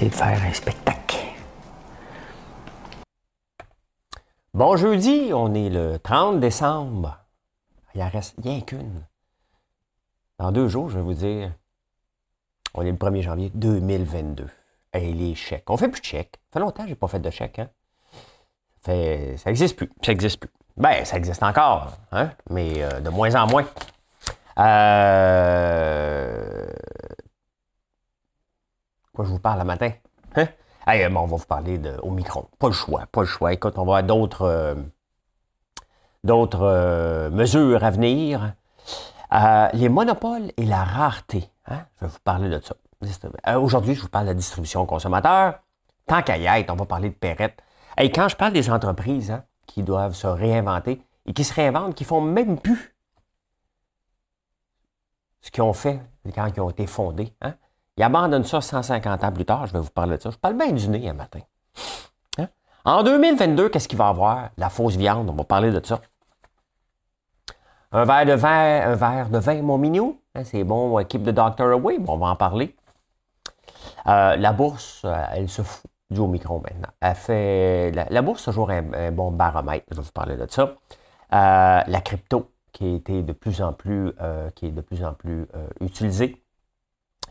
De faire un spectacle. Bon jeudi, on est le 30 décembre. Il en reste rien qu'une. Dans deux jours, je vais vous dire, on est le 1er janvier 2022. Et les chèques. On fait plus de chèques. Ça fait longtemps que je n'ai pas fait de chèques. Hein? Ça, fait, ça existe plus. Ça existe plus. Ben, ça existe encore, hein? mais euh, de moins en moins. Euh... Je vous parle le matin? Hein? Bon, on va vous parler de, au micro. Pas le choix, pas le choix. Écoute, on va avoir d'autres, euh, euh, mesures à venir. Euh, les monopoles et la rareté. Hein? Je vais vous parler de ça. Euh, aujourd'hui, je vous parle de la distribution consommateur. Tant qu'à y être, on va parler de Perrette. Et quand je parle des entreprises hein, qui doivent se réinventer et qui se réinventent, qui font même plus ce qu'ils ont fait quand ils ont été fondés. Hein? Ils abandonnent ça 150 ans plus tard. Je vais vous parler de ça. Je parle bien du nez un matin. Hein? En 2022, qu'est-ce qu'il va avoir? La fausse viande. On va parler de ça. Un verre de vin, un verre de vin, mon minou. Hein, c'est bon, équipe de Dr. Away. on va en parler. Euh, la bourse, euh, elle se fout du Omicron maintenant. Elle fait, la, bourse, toujours un, un, bon baromètre. Je vais vous parler de ça. Euh, la crypto, qui de plus en plus, qui est de plus en plus utilisée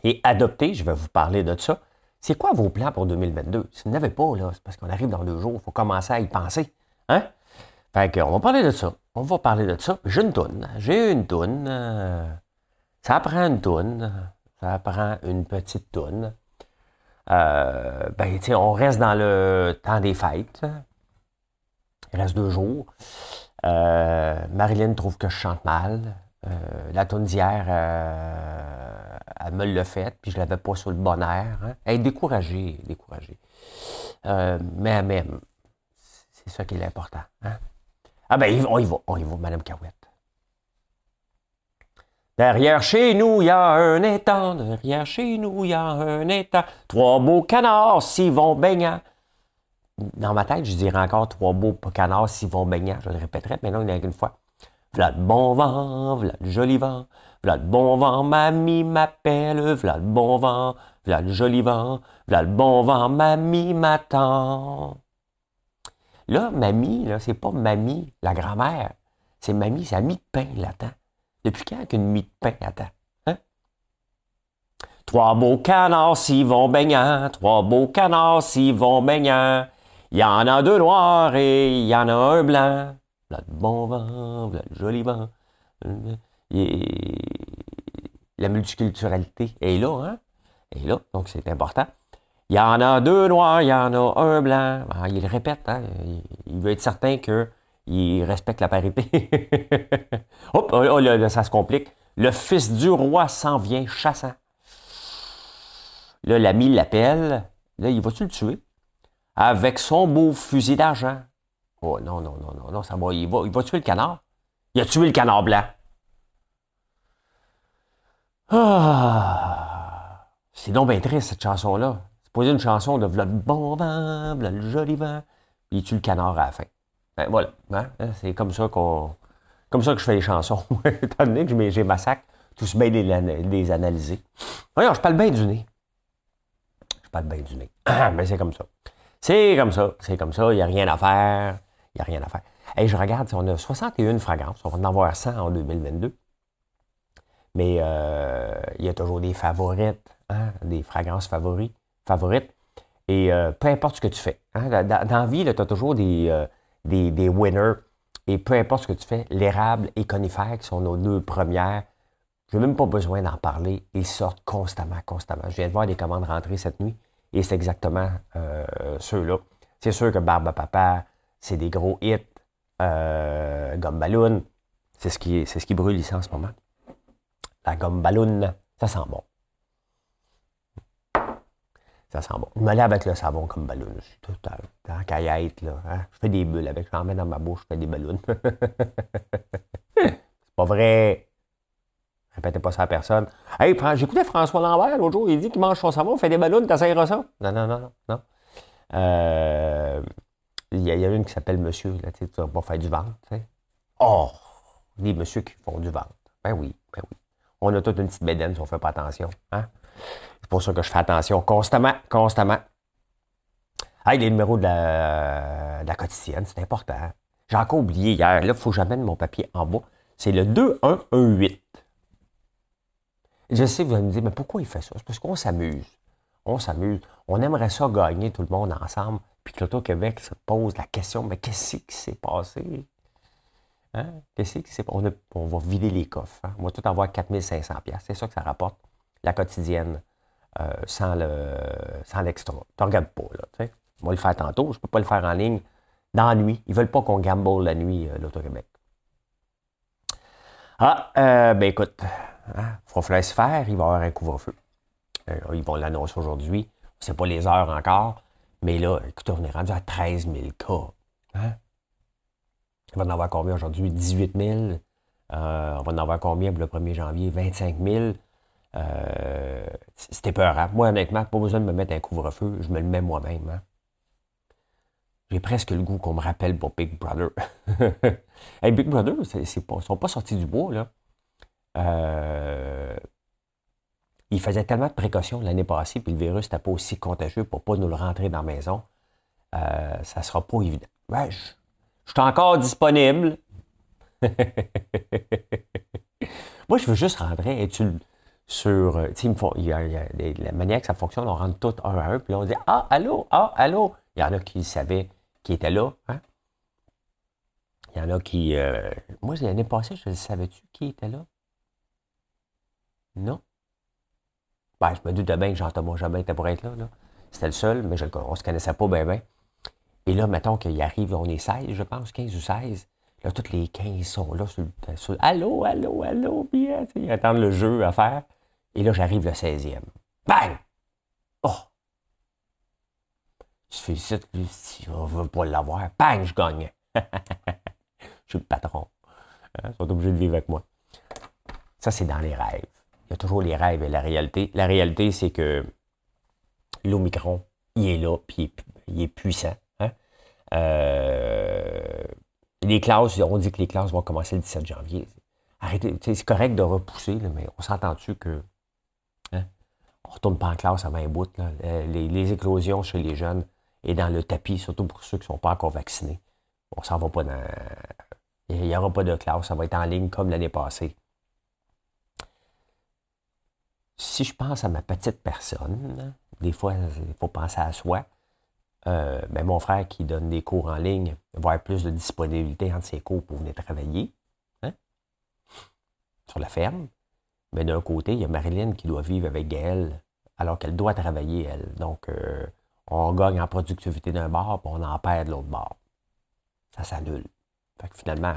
et adoptée. Je vais vous parler de ça. C'est quoi vos plans pour 2022? Si vous n'avez pas, là, c'est parce qu'on arrive dans deux jours. Il faut commencer à y penser. Hein? Fait qu'on va parler de ça. On va parler de ça. J'ai une toune. J'ai une toune. Euh, ça prend une toune. Ça prend une petite toune. Euh, ben, on reste dans le temps des fêtes. Il reste deux jours. Euh, Marilyn trouve que je chante mal. Euh, la toune d'hier, me l'a fait, puis je l'avais pas sur le bon air. Hein. Elle est découragée, découragée. Euh, mais c'est ça qui est l'important. Hein. Ah ben, on y va, on y va, Madame Cahouette. Derrière chez nous, il y a un étang. Derrière chez nous, il y a un étang. Trois beaux canards s'y vont baignant. Dans ma tête, je dirais encore trois beaux canards s'y vont baignant. Je le répéterai, mais non, il n'y a qu'une fois. V'là le bon vent, v'là le joli vent. V'là le bon vent, mamie m'appelle. V'là le bon vent, v'là le joli vent. V'là le bon vent, mamie m'attend. Là, mamie, là, c'est pas mamie, la grand-mère. C'est mamie, c'est la mie de pain, l'attend. Depuis quand qu'une mie de pain attend? Hein? Trois beaux canards s'y vont baignant, trois beaux canards s'y vont baignant. Il y en a deux noirs et il y en a un blanc. Là, le bon vent, là, le joli vent. Et la multiculturalité est là, hein? Est là, donc c'est important. Il y en a deux noirs, il y en a un blanc. Ah, il le répète, hein? Il veut être certain qu'il respecte la parité. Hop, oh, oh, là, là, ça se complique. Le fils du roi s'en vient chassant. Là, l'ami l'appelle. Là, il va-tu le tuer? Avec son beau fusil d'argent. Oh non, non, non, non, non, ça va. Il va, il va tuer le canard. Il a tué le canard blanc. Ah! C'est donc bien triste, cette chanson-là. C'est posé une chanson de le bon vent, le joli vent. Puis il tue le canard à la fin? Ben, voilà. Hein? C'est comme ça qu'on. Comme ça que je fais les chansons. Étant donné que j'ai ma sac, tous bien les, les analyser. Voyons, je parle bien du nez. Je parle bien du nez. Mais c'est comme ça. C'est comme ça. C'est comme ça. Il n'y a rien à faire. Il n'y a rien à faire. Et je regarde, on a 61 fragrances. On va en avoir 100 en 2022. Mais euh, il y a toujours des favorites, hein, des fragrances favorites. Et euh, peu importe ce que tu fais. Hein, dans, la vie, tu as toujours des, euh, des, des, winners. Et peu importe ce que tu fais, l'érable et conifère, qui sont nos deux premières, je n'ai même pas besoin d'en parler. Ils sortent constamment, constamment. Je viens de voir des commandes rentrer cette nuit. Et c'est exactement ceux-là. C'est sûr que Barbe à Papa, c'est des gros hits. Gomme ballon, c'est ce, c'est ce qui brûle ici en ce moment. La gomme ballon, ça sent bon. Ça sent bon. Je me lave avec le savon comme ballon. Je suis tout dans caillette, là. Hein. Je fais des bulles avec. J'en mets dans ma bouche, je fais des ballons. c'est pas vrai. Répétez pas ça à personne. Hey, j'écoutais François Lambert l'autre jour, il dit qu'il mange son savon, fait des ballons, t'essayeras ça? Non, non, non, non. non. Euh, il y, a une qui s'appelle Monsieur, là, tu pas faire du ventre, tu sais. Oh! Des messieurs qui font du ventre. Ben oui, ben oui. On a toute une petite bédaine si on fait pas attention. Hein? C'est pour ça que je fais attention constamment, constamment. Hey, les numéros de la, de la quotidienne, c'est important. J'ai encore oublié hier. Là, il faut que j'amène mon papier en bas. C'est le 2118. Je sais, vous allez me dire, mais pourquoi il fait ça? C'est parce qu'on s'amuse. On s'amuse. On aimerait ça gagner tout le monde ensemble. Puis que l'Auto-Québec se pose la question, mais qu'est-ce qui s'est passé? Hein? Qu'est-ce qui s'est passé? On, va vider les coffres. Hein? On va tout avoir 4500 C'est ça que ça rapporte, la quotidienne, euh, sans, le, sans l'extra. Tu regardes pas, là. On va le faire tantôt. Je ne peux pas le faire en ligne dans la nuit. Ils ne veulent pas qu'on gamble la nuit, euh, l'Auto-Québec. Ah, euh, ben écoute, il hein, se faire, il va y avoir un couvre-feu. Ils vont l'annoncer aujourd'hui. Ce pas les heures encore. Mais là, écoutez, on est rendu à 13 000 cas. Hein? Il va en avoir combien aujourd'hui? 18 000. Euh, on va en avoir combien pour le 1er janvier? 25 000. Euh, C'était peur. Hein? Moi, honnêtement, pas besoin de me mettre un couvre-feu. Je me le mets moi-même. Hein? J'ai presque le goût qu'on me rappelle pour Big Brother. hey, Big Brother, ils ne sont pas sortis du bois, là. Euh, il faisait tellement de précautions l'année passée, puis le virus n'était pas aussi contagieux pour ne pas nous le rentrer dans la maison. Euh, ça ne sera pas évident. Suis encore disponible. Moi, je veux juste rentrer sur. Euh, il y a, la manière que ça fonctionne, on rentre tout un à un, puis on dit Ah, allô, ah, allô. Il y en a qui savaient qui étaient là. Hein? Il y en a qui. Euh, moi, l'année passée, je savais-tu qui était là? Non? Ben, je me doutais bien que Jean-Thomas jamais était pour être là. C'était le seul, mais on ne se connaissait pas bien, bien. Et là, mettons qu'il arrive, on est 16, je pense, 15 ou 16. Là, toutes les 15 sont là sur, Allô, allô, allô, bien. Ils attendent le jeu à faire. Et là, j'arrive le 16e. Bang! Oh! Je fais ça, on ne veut pas l'avoir. Bang, je gagne. je suis le patron. Hein, ils sont obligés de vivre avec moi. Ça, c'est dans les rêves il y a toujours les rêves et la réalité. La réalité, c'est que l'Omicron, il est là, puis il est, puissant. Euh, les classes, on dit que les classes vont commencer le 17 janvier. Arrêtez, c'est correct de repousser, mais on s'entend-tu que hein, on ne retourne pas en classe avant un bout. Euh, les, éclosions chez les jeunes et dans le tapis, surtout pour ceux qui ne sont pas encore vaccinés. On s'en va pas dans. Il n'y aura pas de classe, ça va être en ligne comme l'année passée si je pense à ma petite personne, des fois, il faut penser à soi. Euh, ben, mon frère qui donne des cours en ligne va avoir plus de disponibilité entre ses cours pour venir travailler hein, sur la ferme. Mais d'un côté, il y a Marilyn qui doit vivre avec Gaëlle alors qu'elle doit travailler, elle. Donc, euh, on gagne en productivité d'un bord, puis on en perd de l'autre bord. Ça s'annule. Fait que finalement,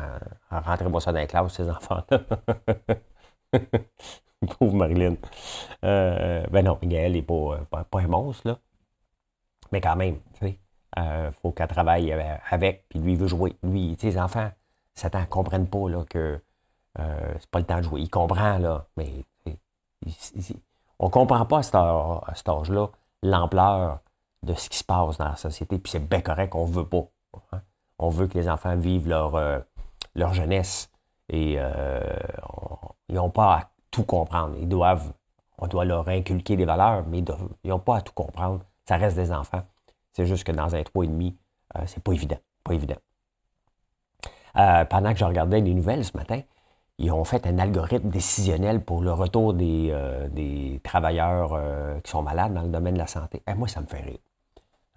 rentrez-moi ça dans les classes, ces enfants-là. Pauvre Marilyn. Euh, ben non, Gaëlle n'est pas, pas, un monstre, là. Mais quand même, tu sais, il euh, faut qu'elle travaille avec, puis lui, il veut jouer. Lui, les enfants, Satan, ne comprennent pas, là, que euh, c'est pas le temps de jouer. Il comprend, là, mais on ne comprend pas à cet, âge-là l'ampleur de ce qui se passe dans la société, puis c'est bien correct, on veut pas. Hein. On veut que les enfants vivent leur, leur jeunesse et ils n'ont pas à tout comprendre. Ils doivent, on doit leur inculquer des valeurs, mais ils n'ont pas à tout comprendre. Ça reste des enfants. C'est juste que dans un 3,5, euh, c'est pas évident. Pas évident. Euh, pendant que je regardais les nouvelles ce matin, ils ont fait un algorithme décisionnel pour le retour des, euh, des travailleurs euh, qui sont malades dans le domaine de la santé. Et eh, moi, ça me fait rire.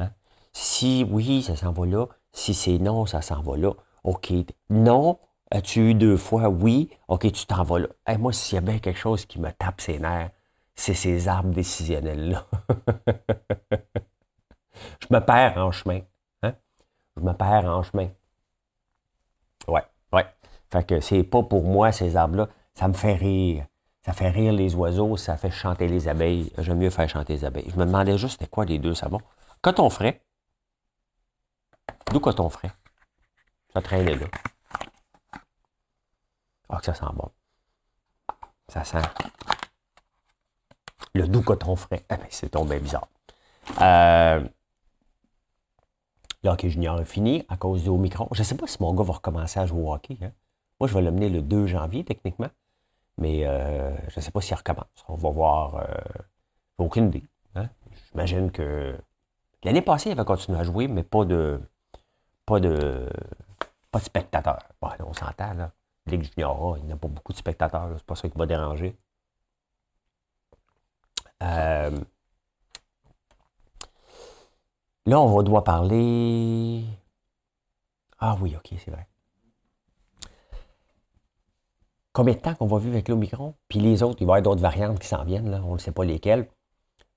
Hein? Si oui, ça s'en va là. Si c'est non, ça s'en va là. OK. Non, As-tu eu deux fois? Oui. OK, tu t'en vas là. moi, s'il y a bien quelque chose qui me tape ses nerfs, c'est ces arbres décisionnels-là. je me perds en chemin. Hein? Je me perds en chemin. Ouais, ouais. Fait que c'est pas pour moi, ces arbres-là. Ça me fait rire. Ça fait rire les oiseaux, ça fait chanter les abeilles. J'aime mieux faire chanter les abeilles. Je me demandais juste c'était quoi les deux savons. Coton frais. D'où coton frais? Ça traînait là. Ah, que ça sent bon. Ça sent le doux coton frais. Ah, ben, c'est tombé bizarre. Euh, le junior est fini à cause du Omicron. Je ne sais pas si mon gars va recommencer à jouer au hockey. Hein. Moi, je vais l'amener le 2 janvier, techniquement. Mais euh, je ne sais pas s'il recommence. On va voir. Euh, aucune idée. Hein. J'imagine que. L'année passée, il avait continué à jouer, mais pas de. Pas de. Pas de spectateurs. on s'entend, là. Ligue junior, il n'y a pas beaucoup de spectateurs. C'est pas ça qui va déranger. Euh, Là, on doit parler. Ah oui, ok, c'est vrai. Combien de temps qu'on va vivre avec l'Omicron? Puis les autres, il va y avoir d'autres variantes qui s'en viennent, on ne sait pas lesquelles.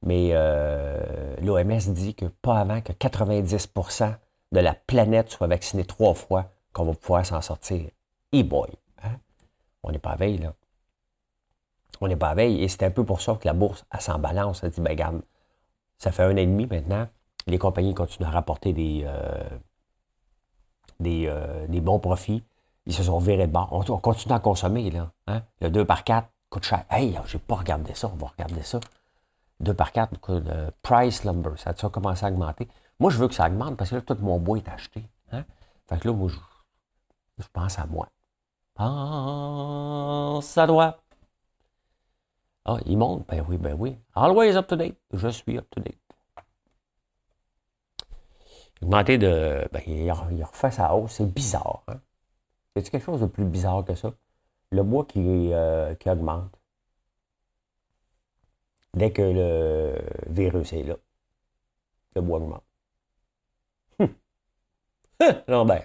Mais euh, l'OMS dit que pas avant que 90% de la planète soit vaccinée trois fois qu'on va pouvoir s'en sortir. E boy! Hein? On n'est pas à veille, là. On n'est pas à veille. Et c'est un peu pour ça que la bourse, elle s'en balance. Elle dit, ben regarde, ça fait un an et demi maintenant les compagnies continuent à rapporter des, euh, euh, des, bons profits. Ils se sont virés de bord. On, continue à consommer, là. Hein? Le 2 par 4 coûte cher. Hey, j'ai pas regardé ça, on va regarder ça. 2 par 4, le price lumber, ça a commencé à augmenter? Moi, je veux que ça augmente parce que là, tout mon bois est acheté. Hein? Fait que là, moi, je, pense à moi. Pense à toi. Ah, il monte? Ben oui, ben oui. Always up to date. Je suis up to date. Augmenter de. Ben, il, refait sa hausse. C'est bizarre. Hein? A quelque chose de plus bizarre que ça? Le bois qui, euh, qui augmente. Dès que le virus est là, le bois augmente. Hum. non, ben.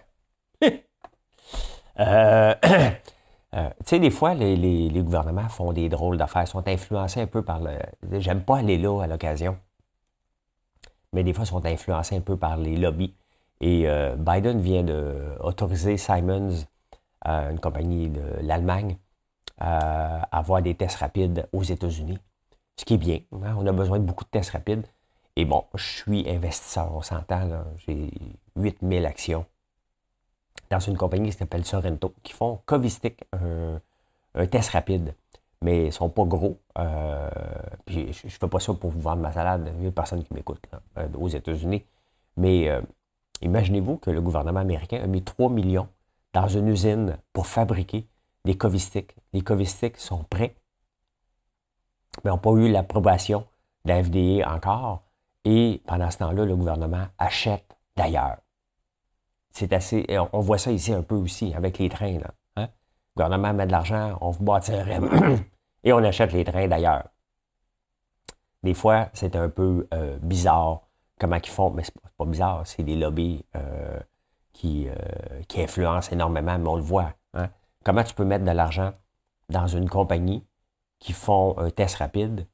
euh, euh, tu sais, des fois, les, gouvernements font des drôles d'affaires, sont influencés un peu par le. J'aime pas aller là à l'occasion mais des fois, sont influencés un peu par les lobbies. Et euh, Biden vient d'autoriser Simons, euh, une compagnie de l'Allemagne, à avoir des tests rapides aux États-Unis. Ce qui est bien. Hein. On a besoin de beaucoup de tests rapides. Et bon, je suis investisseur, on s'entend, j'ai 8000 actions dans une compagnie qui s'appelle Sorrento, qui font Covistic, un test rapide mais ils ne sont pas gros. Euh, je ne fais pas ça pour vous vendre ma salade. Il n'y a personne qui m'écoute euh, aux États-Unis. Mais euh, imaginez-vous que le gouvernement américain a mis 3 millions dans une usine pour fabriquer des covistiques. Les covistiques sont prêts, mais n'ont pas eu l'approbation de la FDA encore. Et pendant ce temps-là, le gouvernement achète d'ailleurs. C'est assez. On voit ça ici un peu aussi avec les trains. Là, hein. Le gouvernement met de l'argent, on vous bâtirait Et on achète les trains d'ailleurs. Des fois, c'est un peu euh, bizarre comment ils font, mais c'est pas bizarre, c'est des lobbies euh, qui, euh, qui, influencent énormément, mais on le voit. Hein. Comment tu peux mettre de l'argent dans une compagnie qui font un test rapide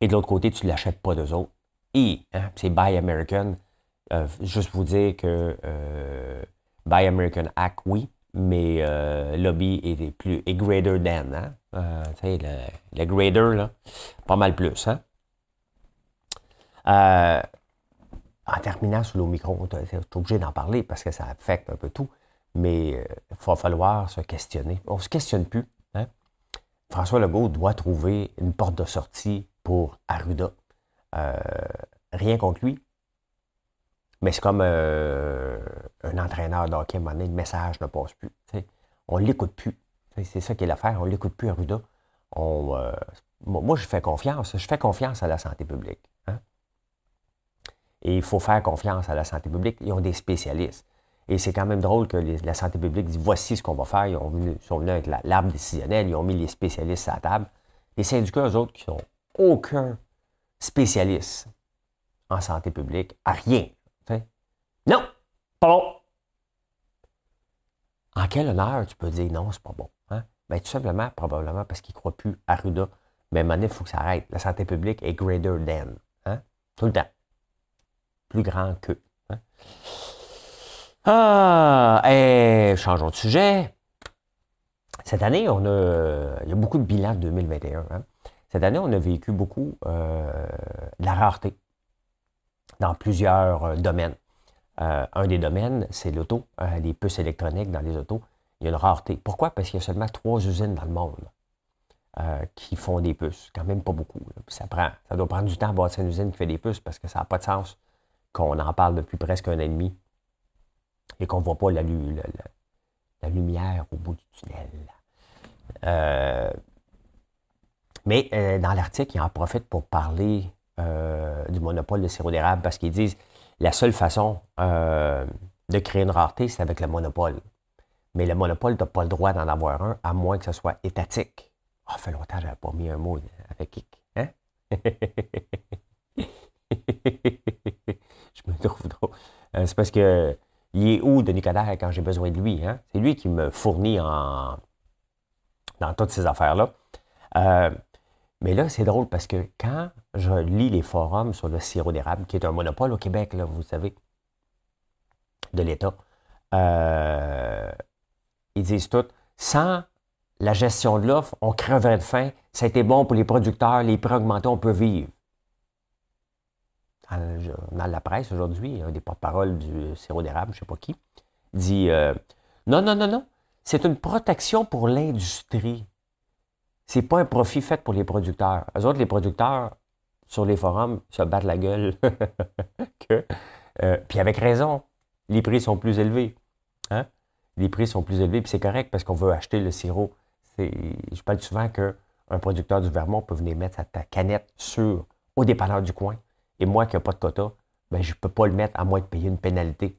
et de l'autre côté, tu ne l'achètes pas d'eux autres? Et hein, c'est Buy American. Juste vous dire que Buy American Act, oui, mais lobby est plus est greater than. Hein? Euh, le, le, grader, là, pas mal plus. Hein? Euh, en terminant sur l'Omicron, tu es obligé d'en parler parce que ça affecte un peu tout, mais euh, il va falloir se questionner. On ne se questionne plus. Hein? François Legault doit trouver une porte de sortie pour Arruda. rien contre lui, mais c'est comme un entraîneur d'hockey, à un moment donné, le message ne passe plus. On ne l'écoute plus. C'est ça qui est l'affaire. On ne l'écoute plus, Arruda. On, euh, moi, je fais confiance. Je fais confiance à la santé publique. Hein. Et il faut faire confiance à la santé publique. Ils ont des spécialistes. Et c'est quand même drôle que la santé publique dit voici ce qu'on va faire. Ils, ont sont venus avec l'arbre décisionnel, ils ont mis les spécialistes à la table. Les syndicats, eux autres, qui n'ont aucun spécialiste en santé publique, à rien. Pas bon. En quel honneur tu peux dire non, c'est pas bon? Bien, tout simplement, probablement parce qu'il ne croit plus à Ruda. Mais à un moment donné, il faut que ça arrête. La santé publique est greater than. Hein? Tout le temps. Plus grand que. Hein? Ah, et changeons de sujet. Cette année, on a, il y a beaucoup de bilans de 2021. Hein? Cette année, on a vécu beaucoup euh, de la rareté dans plusieurs euh, domaines. Euh, un des domaines, c'est l'auto, les puces électroniques dans les autos. Il y a une rareté. Pourquoi? Parce qu'il y a seulement trois usines dans le monde qui font des puces. Quand même pas beaucoup. Ça, prend, ça doit prendre du temps à bâtir une usine qui fait des puces parce que ça n'a pas de sens qu'on en parle depuis presque un an et demi et qu'on ne voit pas la, la, lumière au bout du tunnel. Mais euh, dans l'article, ils en profitent pour parler euh, du monopole de sirop d'érable parce qu'ils disent la seule façon euh, de créer une rareté, c'est avec le monopole. Mais le monopole, tu n'as pas le droit d'en avoir un, à moins que ce soit étatique. Ah, fait longtemps que je n'avais pas mis un mot avec Kik. Hein? je me trouve drôle. c'est parce que il est où, Denis Coderre, quand j'ai besoin de lui? Hein? C'est lui qui me fournit en, dans toutes ces affaires-là. Mais là, c'est drôle parce que quand je lis les forums sur le sirop d'érable, qui est un monopole au Québec, là, vous savez, de l'État, euh, ils disent tout, sans la gestion de l'offre, on creverait de faim, ça a été bon pour les producteurs, les prix augmentés, on peut vivre. Dans, la presse aujourd'hui, un des porte-parole du sirop d'érable, je ne sais pas qui, dit euh, Non, non, non, non, c'est une protection pour l'industrie c'est pas un profit fait pour les producteurs. Eux autres, les producteurs, sur les forums, se battent la gueule. que, euh, puis avec raison, les prix sont plus élevés. Hein? Les prix sont plus élevés, puis c'est correct parce qu'on veut acheter le sirop. Je parle souvent qu'un producteur du Vermont peut venir mettre sa canette sur au dépanneur du coin. Et moi qui n'ai pas de quota, ben, je ne peux pas le mettre à moins de payer une pénalité.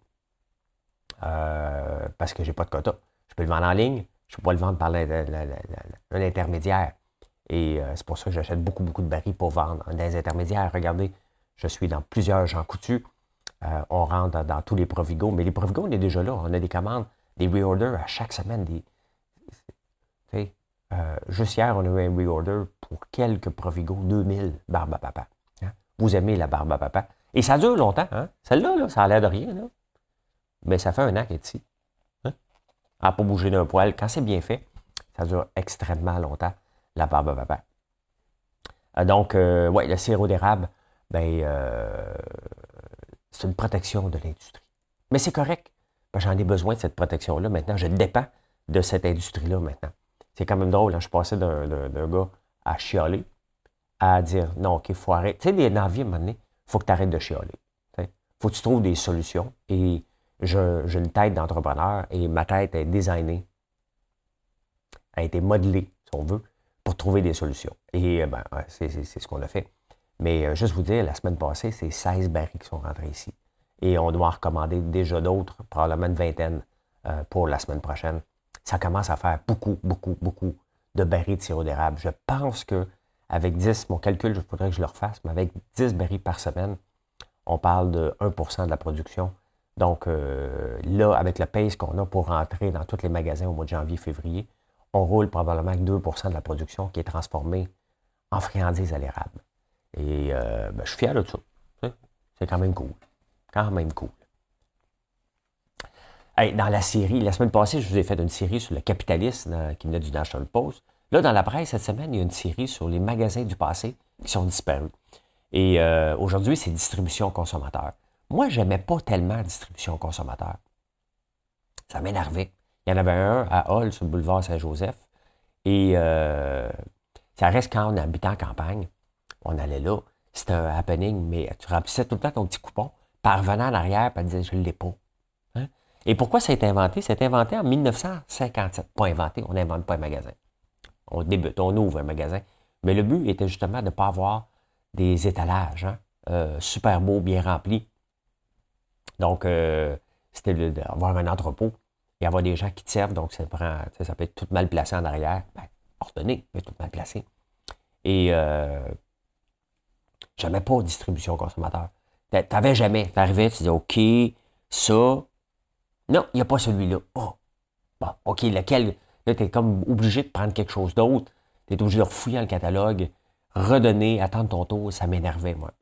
Euh, parce que je n'ai pas de quota. Je peux le vendre en ligne, je ne peux pas le vendre par un intermédiaire. Et euh, c'est pour ça que j'achète beaucoup, beaucoup de barils pour vendre dans les intermédiaires. Regardez, je suis dans plusieurs gens coutus. Euh, on rentre dans, tous les Provigo. Mais les Provigo, on est déjà là. On a des commandes, des reorders à chaque semaine. Des, euh, juste hier, on a eu un reorder pour quelques Provigo, 2000 barbe à papa. Hein. Vous aimez la barbe à papa. Et ça dure longtemps. Hein? Celle-là, ça a l'air de rien. Mais ça fait un an qu'elle est ici à pas bouger d'un poil. Quand c'est bien fait, ça dure extrêmement longtemps, la barbe à papa. Euh, donc, euh, le sirop d'érable, ben, euh, c'est une protection de l'industrie. Mais c'est correct. J'en ai besoin de cette protection-là maintenant. Je dépends de cette industrie-là maintenant. C'est quand même drôle. Hein. Je passais d'un gars à chialer à dire non, OK, il faut arrêter. Tu sais, les navires, à un moment donné, il faut que tu arrêtes de chialer. Il faut que tu trouves des solutions. Et j'ai une tête d'entrepreneur et ma tête est designée, a été modelée, si on veut, pour trouver des solutions. Et euh, ben, c'est ce qu'on a fait. Mais euh, juste vous dire, la semaine passée, c'est 16 barils qui sont rentrés ici. Et on doit en recommander déjà d'autres, probablement une vingtaine euh, pour la semaine prochaine. Ça commence à faire beaucoup, beaucoup, beaucoup de barils de sirop d'érable. Je pense que avec 10, mon calcul, je voudrais que je le refasse, mais avec 10 barils par semaine, on parle de 1% de la production donc euh, là, avec le pace qu'on a pour rentrer dans tous les magasins au mois de janvier-février, on roule probablement avec 2% de la production qui est transformée en friandises à l'érable. Et euh, ben, je suis fier de ça. C'est quand même cool. Quand même cool. dans la série, la semaine passée, je vous ai fait une série sur le capitalisme euh, qui venait du National Post. Là, dans la presse, cette semaine, il y a une série sur les magasins du passé qui sont disparus. Et aujourd'hui, c'est distribution consommateur. Moi, je n'aimais pas tellement la distribution consommateur. Ça m'énervait. Il y en avait un à Hall, sur le boulevard Saint-Joseph. Et euh, ça reste quand on habitait en campagne. On allait là. C'était un happening, mais tu remplissais tout le temps ton petit coupon. Par revenant en arrière, puis disait, je ne l'ai pas. Hein? Et pourquoi ça a été inventé? Été inventé en 1957. Pas inventé, on n'invente pas un magasin. On débute, on ouvre un magasin. Mais le but était justement de ne pas avoir des étalages hein? euh, super beaux, bien remplis. Donc, euh, c'était d'avoir un entrepôt et avoir des gens qui te servent. Donc, ça, prend, ça peut être tout mal placé en arrière. Ben, ordonné, mais tout mal placé. Et euh, jamais pas distribution consommateur. Tu n'avais jamais. Tu arrivais, tu disais, OK, ça. Non, il n'y a pas celui-là. Oh. Bon, OK, lequel? Là, tu es comme obligé de prendre quelque chose d'autre. Tu es obligé de refouiller le catalogue, redonner, attendre ton tour. Ça m'énervait, moi.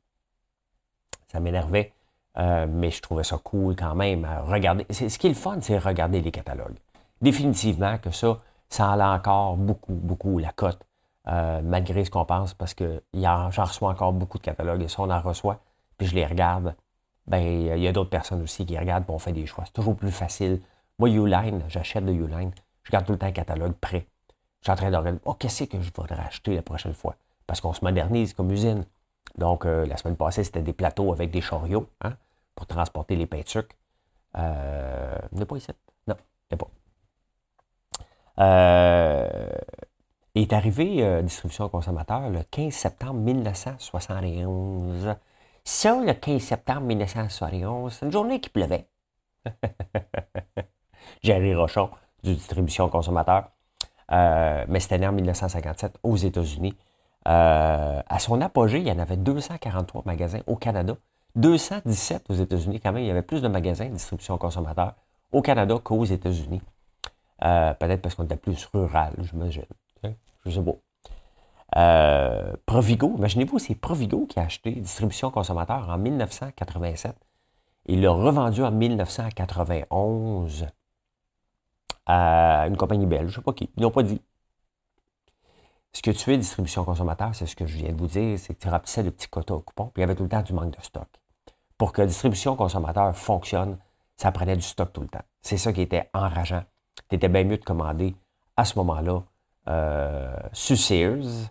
Ça m'énervait. Euh, mais je trouvais ça cool quand même. regarder. Ce qui est le fun, c'est regarder les catalogues. Définitivement que ça, ça allait encore beaucoup, beaucoup la cote, euh, malgré ce qu'on pense, parce que j'en reçois encore beaucoup de catalogues, et ça, on en reçoit, puis je les regarde. Ben, il y a d'autres personnes aussi qui regardent, et on fait des choix. C'est toujours plus facile. Moi, Uline, j'achète de Uline, je garde tout le temps un catalogue prêt. Je suis en train de regarder, oh, qu'est-ce que je voudrais acheter la prochaine fois? Parce qu'on se modernise comme usine. Donc, euh, la semaine passée, c'était des plateaux avec des chariots hein, pour transporter les sucre. Euh, n'est pas ici. Non, n'est pas. Euh, est arrivé euh, distribution consommateur le 15 septembre 1971. Ça, le 15 septembre 1971, c'est une journée qui pleuvait. Jerry Rochon, du distribution consommateur. mais c'était né en 1957 aux États-Unis. à son apogée, il y en avait 243 magasins au Canada, 217 aux États-Unis. Quand même, il y avait plus de magasins de distribution consommateur au Canada qu'aux États-Unis. Euh, peut-être parce qu'on était plus rural, j'imagine. Je sais pas. Euh, Provigo, imaginez-vous, c'est Provigo qui a acheté distribution consommateur en 1987. Il l'a revendu en 1991 à une compagnie belge, je ne sais pas qui. Ils n'ont pas dit. Ce que tu fais, distribution consommateur, c'est ce que je viens de vous dire, c'est que tu remplissais le petit quota au coupon, puis il y avait tout le temps du manque de stock. Pour que distribution consommateur fonctionne, ça prenait du stock tout le temps. C'est ça qui était enrageant tu étais bien mieux de commander à ce moment-là euh, sur Sears,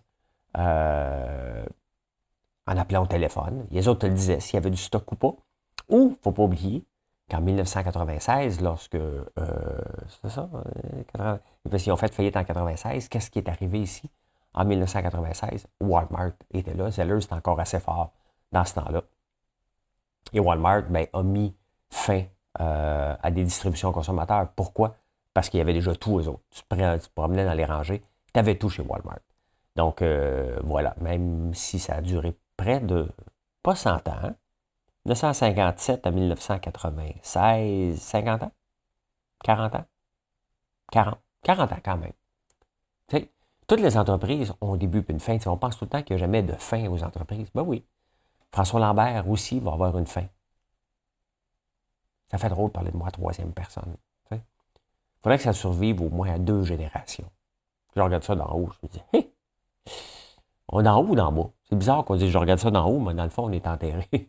euh, en appelant au téléphone. Les autres te le disaient s'il y avait du stock ou pas. Ou, il ne faut pas oublier qu'en 1996, lorsque. Euh, c'est ça? Euh, parce qu'ils ont fait faillite en 1996, qu'est-ce qui est arrivé ici? En 1996, Walmart était là. Zellers était encore assez fort dans ce temps-là. Et Walmart ben, a mis fin à des distributions consommateurs. Pourquoi? parce qu'il y avait déjà tout aux autres. Tu te, promenais dans les rangées, tu avais tout chez Walmart. Donc, euh, voilà, même si ça a duré près de, pas 100 ans, 1957 hein, à 1996, 50 ans? 40 ans? 40. 40 ans quand même. toutes les entreprises ont un début et une fin. on pense tout le temps qu'il n'y a jamais de fin aux entreprises. Ben oui. François Lambert aussi va avoir une fin. Ça fait drôle de parler de moi à troisième personne faudrait que ça survive au moins à deux générations. Je regarde ça d'en haut, je me dis, hé, on est en haut ou d'en bas? C'est bizarre qu'on dise, je regarde ça d'en haut, mais dans le fond, on est enterré.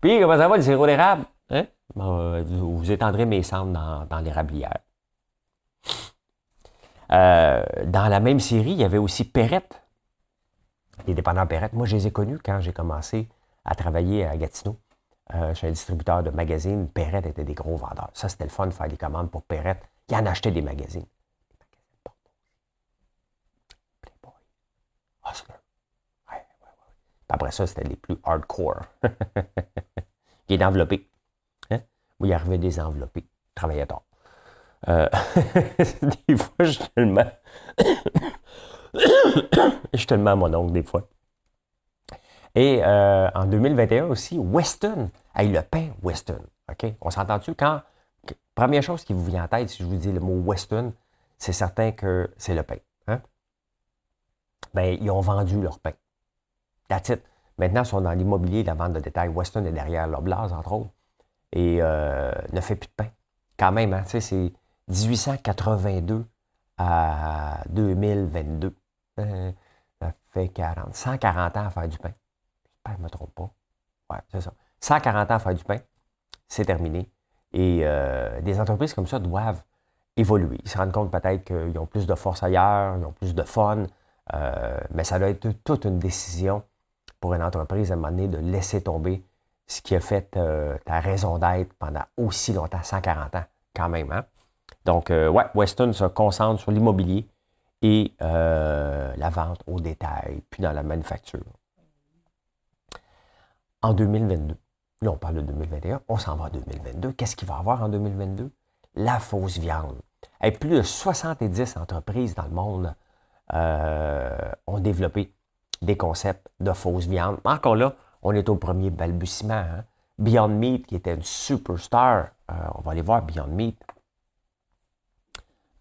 Puis, comment ça va, le sirop d'érable? Hein? Euh, vous étendrez mes cendres dans, dans l'érablière. Euh, dans la même série, il y avait aussi Perrette, les dépendants Perrette. Moi, je les ai connus quand j'ai commencé à travailler à Gatineau. Euh, chez un distributeur de magazines, Perrette était des gros vendeurs. Ça, c'était le fun de faire des commandes pour Perrette. Il en achetait des magazines. Des magazines. Playboy. Hustler. Ouais, ouais, ouais. après ça, c'était les plus hardcore. qui est enveloppé. Hein? Il arrivait des enveloppés. Travaillait tard. Euh, des fois, je tellement. je suis tellement mon oncle, des fois. Et euh, en 2021 aussi, Weston Hey, le pain Weston. OK? On s'entend-tu? Quand. Première chose qui vous vient en tête, si je vous dis le mot Weston, c'est certain que c'est le pain. Hein? Ben, ils ont vendu leur pain. That's. Maintenant, ils sont dans l'immobilier, la vente de détail. Weston est derrière blase, entre autres. Et euh, ne fait plus de pain. Quand même, hein, c'est 1882 à 2022. Euh, ça fait 40, 140 ans à faire du pain. Je ne me trompe pas. Ouais, c'est ça. 140 ans à faire du pain, c'est terminé. Et euh, des entreprises comme ça doivent évoluer. Ils se rendent compte peut-être qu'ils ont plus de force ailleurs, ils ont plus de fun, euh, mais ça doit être toute une décision pour une entreprise à un moment donné de laisser tomber ce qui a fait ta raison d'être pendant aussi longtemps, 140 ans quand même. Hein? Donc, ouais, Weston se concentre sur l'immobilier et la vente au détail, puis dans la manufacture. En 2022, Là, on parle de 2021, on s'en va en 2022. Qu'est-ce qu'il va y avoir en 2022? La fausse viande. Plus de 70 entreprises dans le monde euh, ont développé des concepts de fausse viande. Encore là, on est au premier balbutiement. Hein. Beyond Meat, qui était une superstar, euh, on va aller voir Beyond Meat.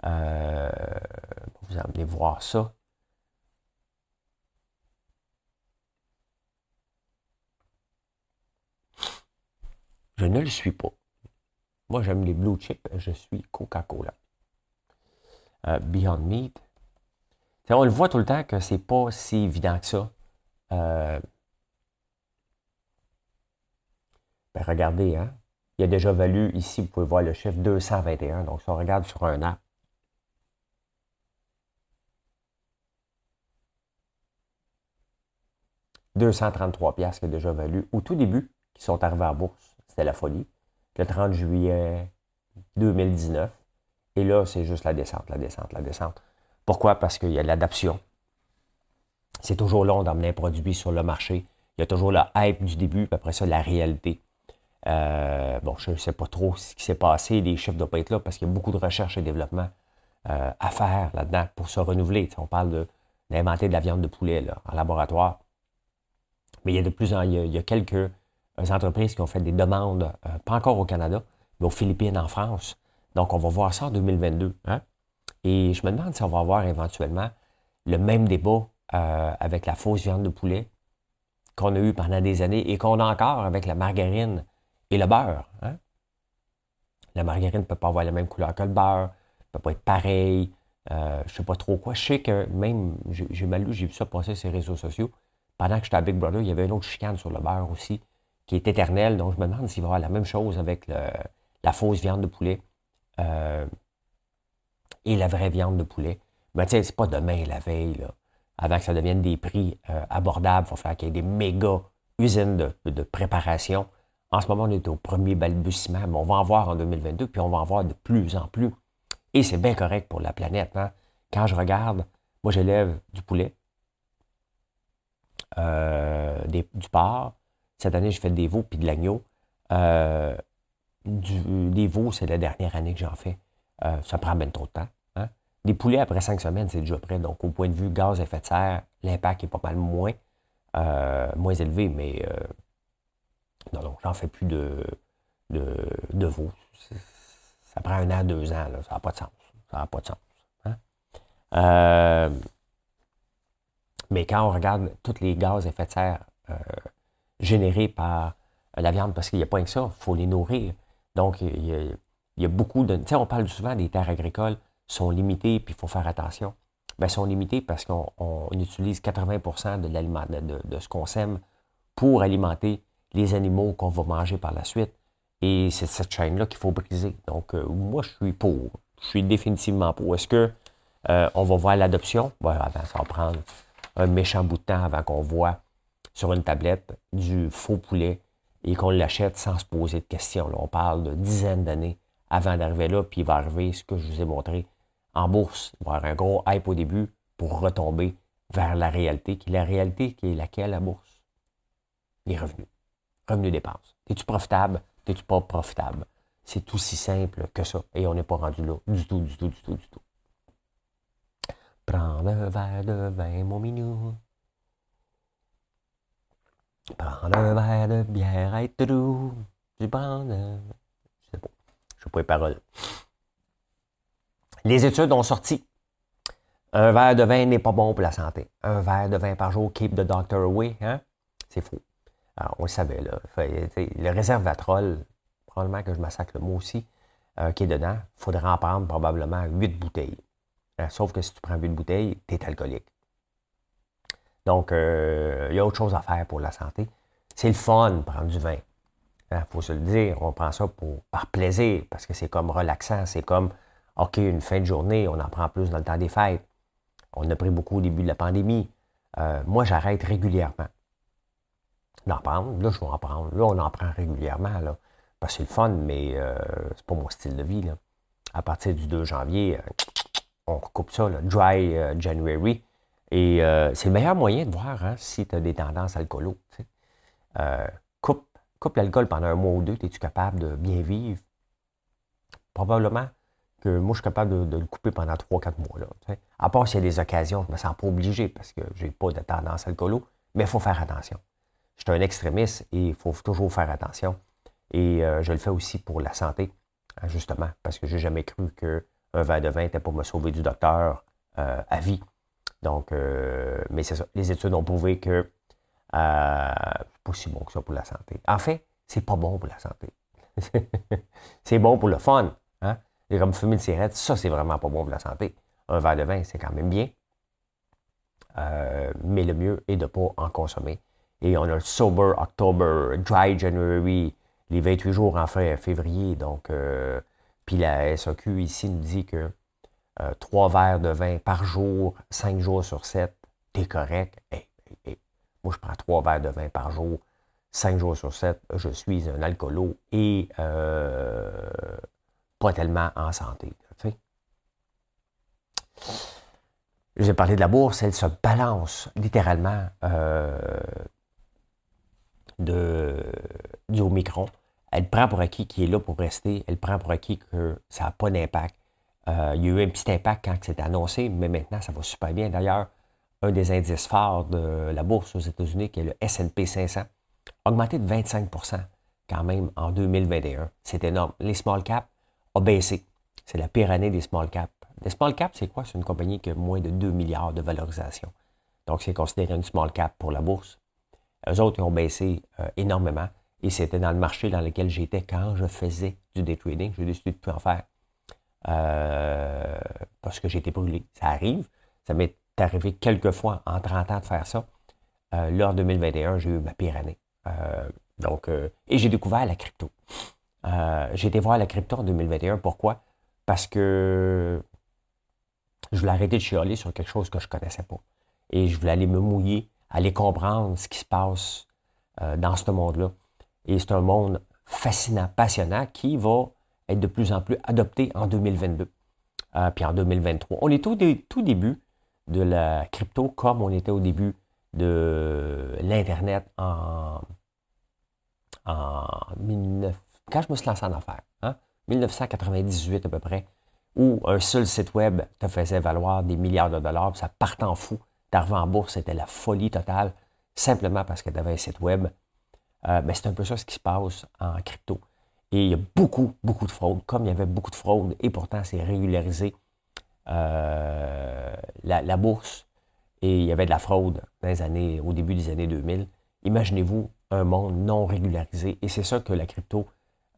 Euh, vous allez voir ça. Je ne le suis pas. Moi, j'aime les blue chips, je suis Coca-Cola. euh, Beyond Meat. on le voit tout le temps que c'est pas si évident que ça. Euh, ben, regardez, hein, il a déjà valu, ici, vous pouvez voir le chiffre 221. Donc, si on regarde sur un an, 233 pièces qui a déjà valu au tout début, qui sont arrivés en bourse. C'était la folie. Le 30 juillet 2019. Et là, c'est juste la descente, la descente, la descente. Pourquoi? Parce qu'il y a l'adaption. C'est toujours long d'emmener un produit sur le marché. Il y a toujours le hype du début, puis après ça, la réalité. Euh, bon, je ne sais pas trop ce qui s'est passé, les chiffres ne doivent pas être là parce qu'il y a beaucoup de recherche et développement euh, à faire là-dedans pour se renouveler. on parle d'inventer de, la viande de poulet en laboratoire. Mais il y a de plus en il y a, quelques euh, entreprises qui ont fait des demandes, pas encore au Canada, mais aux Philippines, en France. Donc, on va voir ça en 2022. Hein. Et je me demande si on va avoir éventuellement le même débat avec la fausse viande de poulet qu'on a eu pendant des années et qu'on a encore avec la margarine et le beurre. Hein? La margarine ne peut pas avoir la même couleur que le beurre, ne peut pas être pareil. Euh, je ne sais pas trop quoi. Je sais que même, j'ai mal lu, j'ai vu ça passer sur les réseaux sociaux. Pendant que j'étais à Big Brother, il y avait une autre chicane sur le beurre aussi, qui est éternelle. Donc, je me demande s'il va y avoir la même chose avec la fausse viande de poulet euh, et la vraie viande de poulet. Mais tu sais, c'est pas demain, la veille, là. Avant que ça devienne des prix euh, abordables, il va falloir qu'il y ait des méga usines de préparation en ce moment, on est au premier balbutiement, mais on va en voir en 2022, puis on va en voir de plus en plus. Et c'est bien correct pour la planète. Hein. Quand je regarde, moi j'élève du poulet, euh, du porc. Cette année, je fais des veaux puis de l'agneau. Euh, des veaux, c'est la dernière année que j'en fais. Euh, ça prend bien trop de temps. Hein. Des poulets, après cinq semaines, c'est déjà prêt. Donc, au point de vue gaz, effet de serre, l'impact est pas mal moins, moins élevé, mais non, non, j'en fais plus de, de, veaux. Ça prend un an, deux ans, là. ça n'a pas de sens. Ça n'a pas de sens. Hein. Euh, mais quand on regarde tous les gaz à effet de serre euh, générés par la viande, parce qu'il n'y a pas que ça, il faut les nourrir. Donc, il y a, beaucoup de. Tu sais, on parle souvent des terres agricoles sont limitées, puis il faut faire attention. Bien, sont limitées parce qu'on utilise 80 de, de, de, ce qu'on sème pour alimenter les animaux qu'on va manger par la suite. Et c'est cette chaîne-là qu'il faut briser. Donc, euh, moi, je suis pour. Je suis définitivement pour. Est-ce que euh, on va voir l'adoption? Voilà, ça va prendre un méchant bout de temps avant qu'on voit sur une tablette du faux poulet et qu'on l'achète sans se poser de questions. on parle de dizaines d'années avant d'arriver là, puis il va arriver ce que je vous ai montré en bourse. Il va y avoir un gros hype au début pour retomber vers la réalité, qui est la réalité qui est laquelle, la bourse? Les revenus revenu dépenses. Es-tu profitable? Es-tu pas profitable? C'est aussi simple que ça. Et on n'est pas rendu là du tout, du tout, du tout, du tout. Prends un verre de vin, mon minou. Prends un verre de bière, être trou. Je prends Je sais pas. Je sais pas les paroles. Les études ont sorti. Un verre de vin n'est pas bon pour la santé. Un verre de vin par jour, keep the doctor away, hein? C'est faux. Alors, on le savait, là. le réservatrol, probablement que je massacre le mot aussi, euh, qui est dedans, il faudrait en prendre probablement 8 bouteilles. Hein, sauf que si tu prends 8 bouteilles, tu es alcoolique. Donc, euh, il y a autre chose à faire pour la santé. C'est le fun, prendre du vin. Il hein, faut se le dire, on prend ça pour, par plaisir, parce que c'est comme relaxant. C'est comme, OK, une fin de journée, on en prend plus dans le temps des fêtes. On a pris beaucoup au début de la pandémie. Euh, moi, j'arrête régulièrement d'en prendre. Là, je vais en prendre. Là, on en prend régulièrement. Là, parce que c'est le fun, mais euh, c'est pas mon style de vie. Là. À partir du 2 janvier, euh, on coupe ça, là, dry euh, January. Et c'est le meilleur moyen de voir hein, si tu as des tendances alcoolo. coupe coupe l'alcool pendant un mois ou deux, es-tu capable de bien vivre? Probablement que moi, je suis capable de, le couper pendant 3-4 mois. Là, à part s'il y a des occasions, je ne me sens pas obligé parce que je n'ai pas de tendance alcoolo, mais il faut faire attention je suis un extrémiste et il faut toujours faire attention. Et euh, je le fais aussi pour la santé, hein, justement, parce que j'ai jamais cru qu'un verre de vin était pour me sauver du docteur euh, à vie. Donc, euh, mais c'est ça. Les études ont prouvé que c'est pas si bon que ça pour la santé. En fait, c'est pas bon pour la santé. c'est bon pour le fun. Hein? Et comme fumer une cigarette, ça, c'est vraiment pas bon pour la santé. Un verre de vin, c'est quand même bien. Euh, mais le mieux est de ne pas en consommer. Et on a le Sober October, Dry January, les 28 jours en février. Donc, euh, puis la SAQ ici nous dit que euh, trois verres de vin par jour, cinq jours sur sept, t'es correct. moi, je prends trois verres de vin par jour, cinq jours sur sept, je suis un alcoolo et pas tellement en santé. J'ai parlé de la bourse, elle se balance littéralement euh, de, du Omicron. Elle prend pour acquis qui est là pour rester. Elle prend pour acquis que ça n'a pas d'impact. Euh, il y a eu un petit impact quand c'est annoncé, mais maintenant, ça va super bien. D'ailleurs, un des indices forts de la bourse aux États-Unis, qui est le S&P 500, a augmenté de 25% quand même en 2021. C'est énorme. Les small caps ont baissé. C'est la pire année des small caps le small cap, c'est quoi? C'est une compagnie qui a moins de 2 milliards de valorisation. Donc, c'est considéré une small cap pour la bourse. Eux autres, ils ont baissé euh, énormément. Et c'était dans le marché dans lequel j'étais quand je faisais du day trading. J'ai décidé de plus en faire. Euh, parce que j'étais brûlé. Ça arrive. Ça m'est arrivé quelques fois en 30 ans de faire ça. Euh, en 2021, j'ai eu ma pire année. donc, et j'ai découvert la crypto. j'ai été voir la crypto en 2021. Pourquoi? Parce que je voulais arrêter de chialer sur quelque chose que je ne connaissais pas. Et je voulais aller me mouiller, aller comprendre ce qui se passe euh, dans ce monde-là. Et c'est un monde fascinant, passionnant, qui va être de plus en plus adopté en 2022, euh, puis en 2023. On est au tout début de la crypto comme on était au début de l'Internet en, en 19, quand je me suis lancé en affaires, hein, 1998 à peu près où un seul site web te faisait valoir des milliards de dollars, ça partait en fou. D'arriver en bourse, c'était la folie totale, simplement parce que tu avais un site web. Euh, mais c'est un peu ça ce qui se passe en crypto. Et il y a beaucoup, beaucoup de fraude. Comme il y avait beaucoup de fraude, et pourtant c'est régularisé euh, la, bourse, et il y avait de la fraude dans les années, au début des années 2000. Imaginez-vous un monde non régularisé. Et c'est ça que la crypto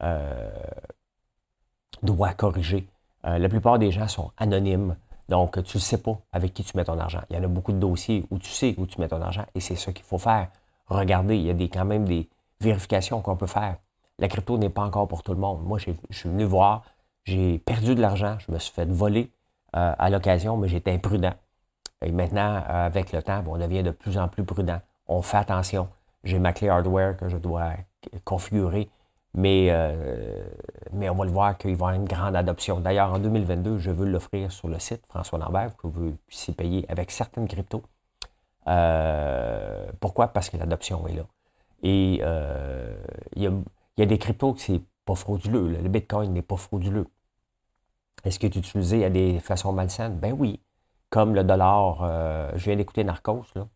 euh, doit corriger. Euh, la plupart des gens sont anonymes. Donc, tu ne sais pas avec qui tu mets ton argent. Il y en a beaucoup de dossiers où tu sais où tu mets ton argent et c'est ça qu'il faut faire. Regardez, il y a des, quand même des vérifications qu'on peut faire. La crypto n'est pas encore pour tout le monde. Moi, je suis venu voir, j'ai perdu de l'argent, je me suis fait voler euh, à l'occasion, mais j'étais imprudent. Et maintenant, euh, avec le temps, on devient de plus en plus prudent. On fait attention. J'ai ma clé hardware que je dois configurer mais, euh, mais on va le voir qu'il va y avoir une grande adoption. D'ailleurs, en 2022, je veux l'offrir sur le site François Lambert, que vous puissiez payer avec certaines cryptos. Pourquoi? Parce que l'adoption est là. Et euh, il y, a, des cryptos qui c'est pas frauduleux. Le Bitcoin n'est pas frauduleux. Est-ce que tu utilisé à des façons malsaines? Ben oui. Comme le dollar, je viens d'écouter Narcos, là.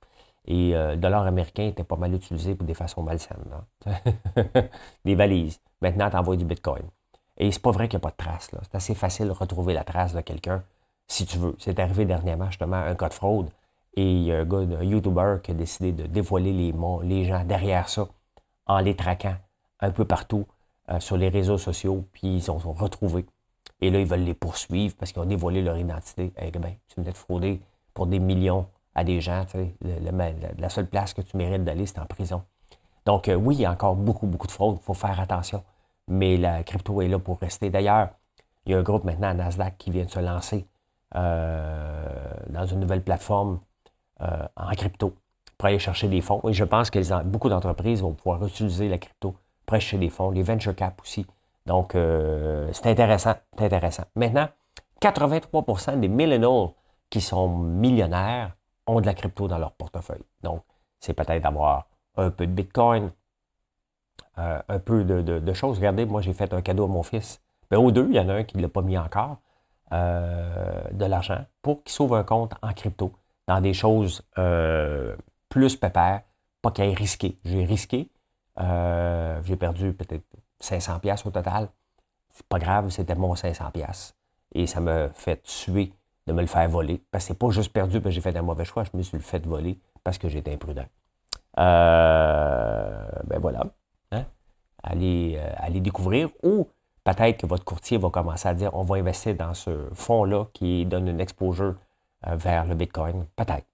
Et euh, le dollar américain était pas mal utilisé pour des façons malsaines. des valises. Maintenant, tu envoies du Bitcoin. Et c'est pas vrai qu'il n'y a pas de trace. C'est assez facile de retrouver la trace de quelqu'un si tu veux. C'est arrivé dernièrement, justement, un cas de fraude. Et il y a un gars, un YouTuber, qui a décidé de dévoiler les, les gens derrière ça en les traquant un peu partout euh, sur les réseaux sociaux. Puis ils ont, sont retrouvés. Et là, ils veulent les poursuivre parce qu'ils ont dévoilé leur identité. Eh ben, tu venais de frauder pour des millions à des gens. la seule place que tu mérites d'aller, c'est en prison. Donc, euh, oui, il y a encore beaucoup, beaucoup de fraude. Il faut faire attention. Mais la crypto est là pour rester. D'ailleurs, il y a un groupe maintenant à Nasdaq qui vient de se lancer euh, dans une nouvelle plateforme en crypto pour aller chercher des fonds. Et je pense que beaucoup d'entreprises vont pouvoir utiliser la crypto pour aller chercher des fonds, les venture cap aussi. Donc, c'est intéressant, c'est intéressant. Maintenant, 83% des millennials qui sont millionnaires ont de la crypto dans leur portefeuille. Donc, c'est peut-être d'avoir un peu de Bitcoin, euh, un peu de, choses. Regardez, moi, j'ai fait un cadeau à mon fils. Mais ben, aux deux, il y en a un qui ne l'a pas mis encore, euh, de l'argent, pour qu'il s'ouvre un compte en crypto, dans des choses euh, plus pépères, pas ait risqué. J'ai risqué, j'ai perdu peut-être 500 pièces au total. C'est pas grave, c'était mon 500 pièces. Et ça me fait tuer de me le faire voler. Parce que c'est pas juste perdu parce que j'ai fait un mauvais choix, je me suis fait voler parce que j'étais imprudent. Euh, ben voilà. Hein? Allez, euh, découvrir ou peut peut-être que votre courtier va commencer à dire on va investir dans ce fonds-là qui donne une exposure euh, vers le Bitcoin? Peut-être.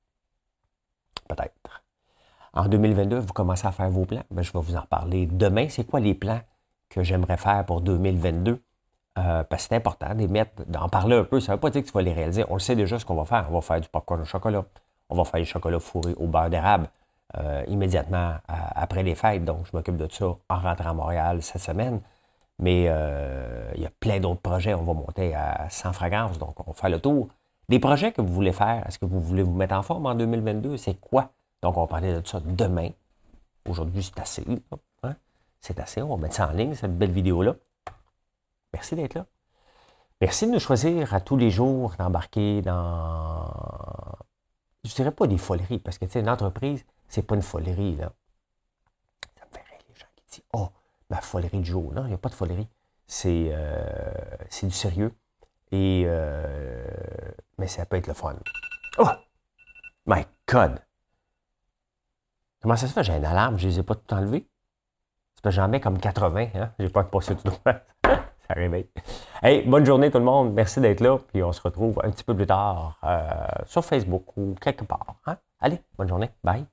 Peut-être. En 2022, vous commencez à faire vos plans. Ben, je vais vous en parler demain. C'est quoi les plans que j'aimerais faire pour 2022? Euh, parce que c'est important d'en parler un peu. Ça ne veut pas dire que tu vas les réaliser. On le sait déjà ce qu'on va faire. On va faire du popcorn au chocolat. On va faire du chocolat fourré au beurre d'érable euh, immédiatement après les fêtes. Donc, je m'occupe de ça en rentrant à Montréal cette semaine. Mais euh, il y a plein d'autres projets. On va monter à 100 fragrances. Donc, on va faire le tour. Des projets que vous voulez faire, est-ce que vous voulez vous mettre en forme en 2022? C'est quoi? Donc, on va parler de ça demain. Aujourd'hui, c'est assez. Hein? C'est assez. On va mettre ça en ligne, cette belle vidéo-là. Merci d'être là. Merci de nous choisir à tous les jours d'embarquer dans, je dirais pas des foleries, parce que, tu sais, une entreprise, c'est pas une folerie, là. Ça me fait rire, les gens qui disent, oh, ma folerie de jour. Non, il n'y a pas de folerie. C'est euh, du sérieux. Et, euh, mais ça peut être le fun. Oh! My God! Comment ça se fait? J'ai une alarme, je ne les ai pas tout enlevées. C'est parce que j'en comme 80, hein? J'ai pas passé tout droit. ça réveille. Hey, bonne journée tout le monde. Merci d'être là. Puis on se retrouve un petit peu plus tard euh, sur Facebook ou quelque part. Hein? Allez, bonne journée. Bye.